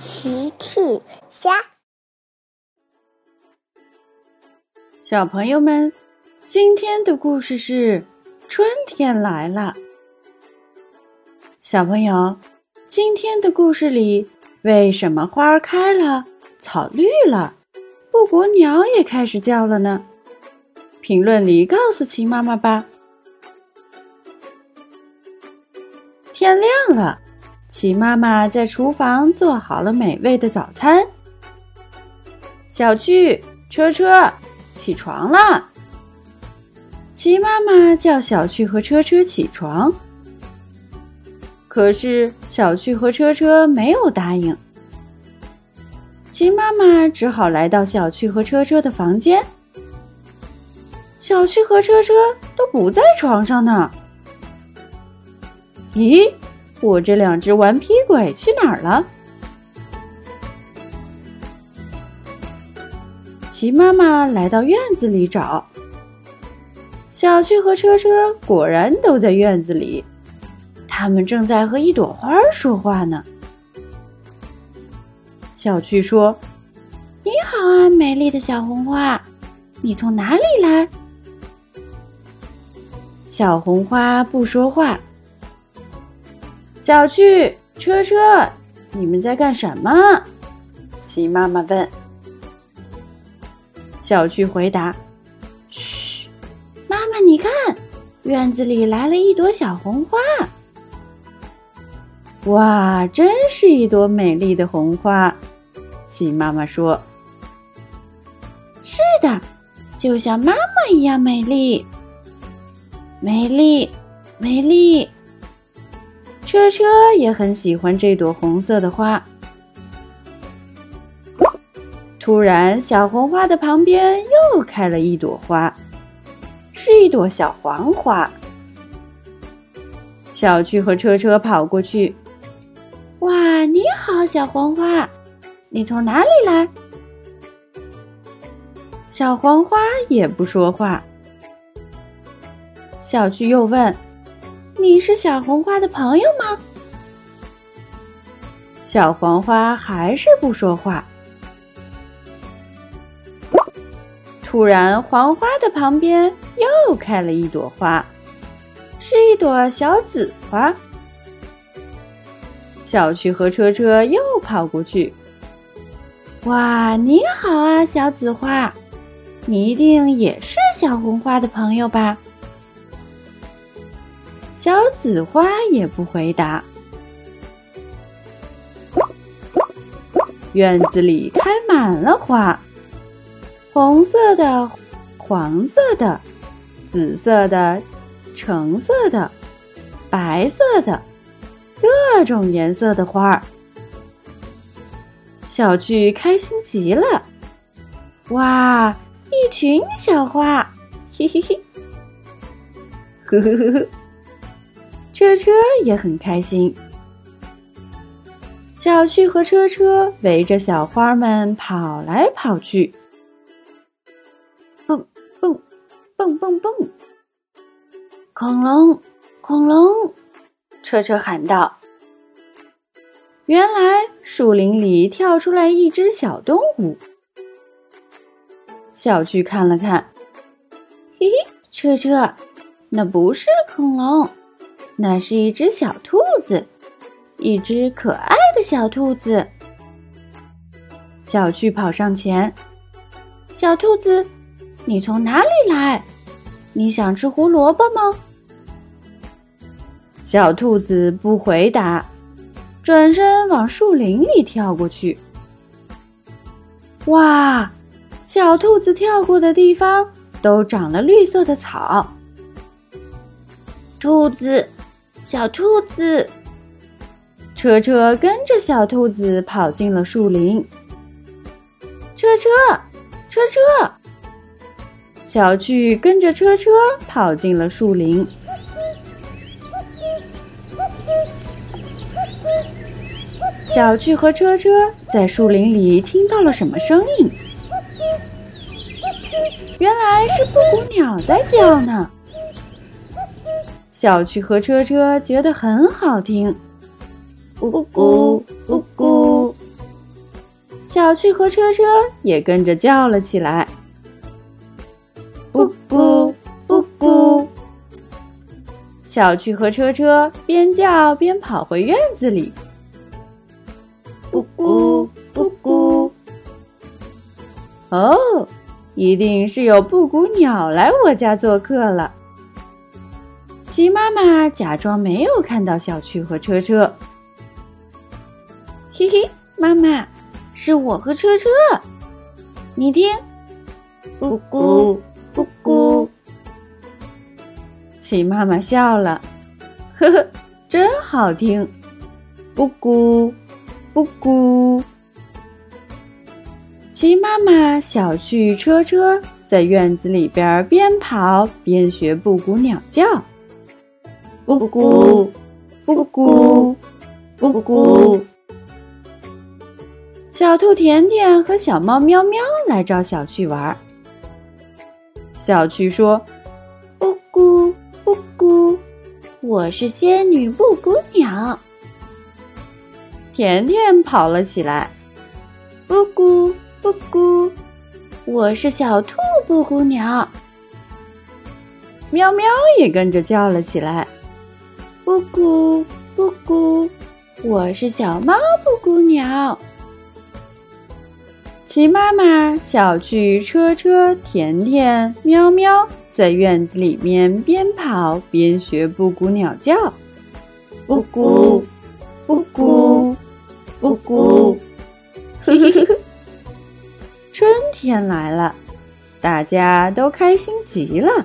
奇趣虾，小朋友们，今天的故事是春天来了。小朋友，今天的故事里，为什么花儿开了，草绿了，布谷鸟也开始叫了呢？评论里告诉奇妈妈吧。天亮了。齐妈妈在厨房做好了美味的早餐。小趣、车车，起床了。齐妈妈叫小趣和车车起床，可是小趣和车车没有答应。齐妈妈只好来到小趣和车车的房间。小趣和车车都不在床上呢。咦？我这两只顽皮鬼去哪儿了？齐妈妈来到院子里找，小趣和车车果然都在院子里，他们正在和一朵花说话呢。小趣说：“你好啊，美丽的小红花，你从哪里来？”小红花不说话。小趣、车车，你们在干什么？齐妈妈问。小趣回答：“嘘，妈妈，你看，院子里来了一朵小红花。哇，真是一朵美丽的红花。”齐妈妈说：“是的，就像妈妈一样美丽，美丽，美丽。”车车也很喜欢这朵红色的花。突然，小红花的旁边又开了一朵花，是一朵小黄花。小趣和车车跑过去，哇，你好，小黄花，你从哪里来？小黄花也不说话。小趣又问。你是小红花的朋友吗？小黄花还是不说话。突然，黄花的旁边又开了一朵花，是一朵小紫花。小趣和车车又跑过去。哇，你好啊，小紫花，你一定也是小红花的朋友吧？小紫花也不回答。院子里开满了花，红色的、黄色的、紫色的、橙色的、白色的，各种颜色的花儿。小趣开心极了，哇，一群小花，嘿嘿嘿，呵呵呵呵。车车也很开心，小趣和车车围着小花们跑来跑去，蹦蹦蹦蹦蹦！恐龙，恐龙！车车喊道。原来树林里跳出来一只小动物，小趣看了看，嘿嘿，车车，那不是恐龙。那是一只小兔子，一只可爱的小兔子。小趣跑上前，小兔子，你从哪里来？你想吃胡萝卜吗？小兔子不回答，转身往树林里跳过去。哇，小兔子跳过的地方都长了绿色的草。兔子。小兔子，车车跟着小兔子跑进了树林。车车，车车，小趣跟着车车跑进了树林。小趣和车车在树林里听到了什么声音？原来是布谷鸟在叫呢。小趣和车车觉得很好听，咕咕咕咕咕，小趣和车车也跟着叫了起来：“咕咕咕咕！”小趣和车车边叫边跑回院子里。咕咕咕咕！哦，一定是有布谷鸟来我家做客了。鸡妈妈假装没有看到小趣和车车。嘿嘿，妈妈，是我和车车。你听，咕咕咕咕。鸡妈妈笑了，呵呵，真好听，布谷，布谷。鸡妈妈、小趣、车车在院子里边边跑边学布谷鸟叫，布谷，布谷，布谷。小兔甜甜和小猫喵喵来找小趣玩。小趣说：“布谷。”布谷，我是仙女布谷鸟。甜甜跑了起来。布谷布谷，我是小兔布谷鸟。喵喵也跟着叫了起来。布谷布谷，我是小猫布谷鸟。齐妈妈、小趣、车车、甜甜、喵喵。在院子里面边跑边学布谷鸟叫，布谷，布谷，布谷。嘿嘿嘿嘿，春天来了，大家都开心极了。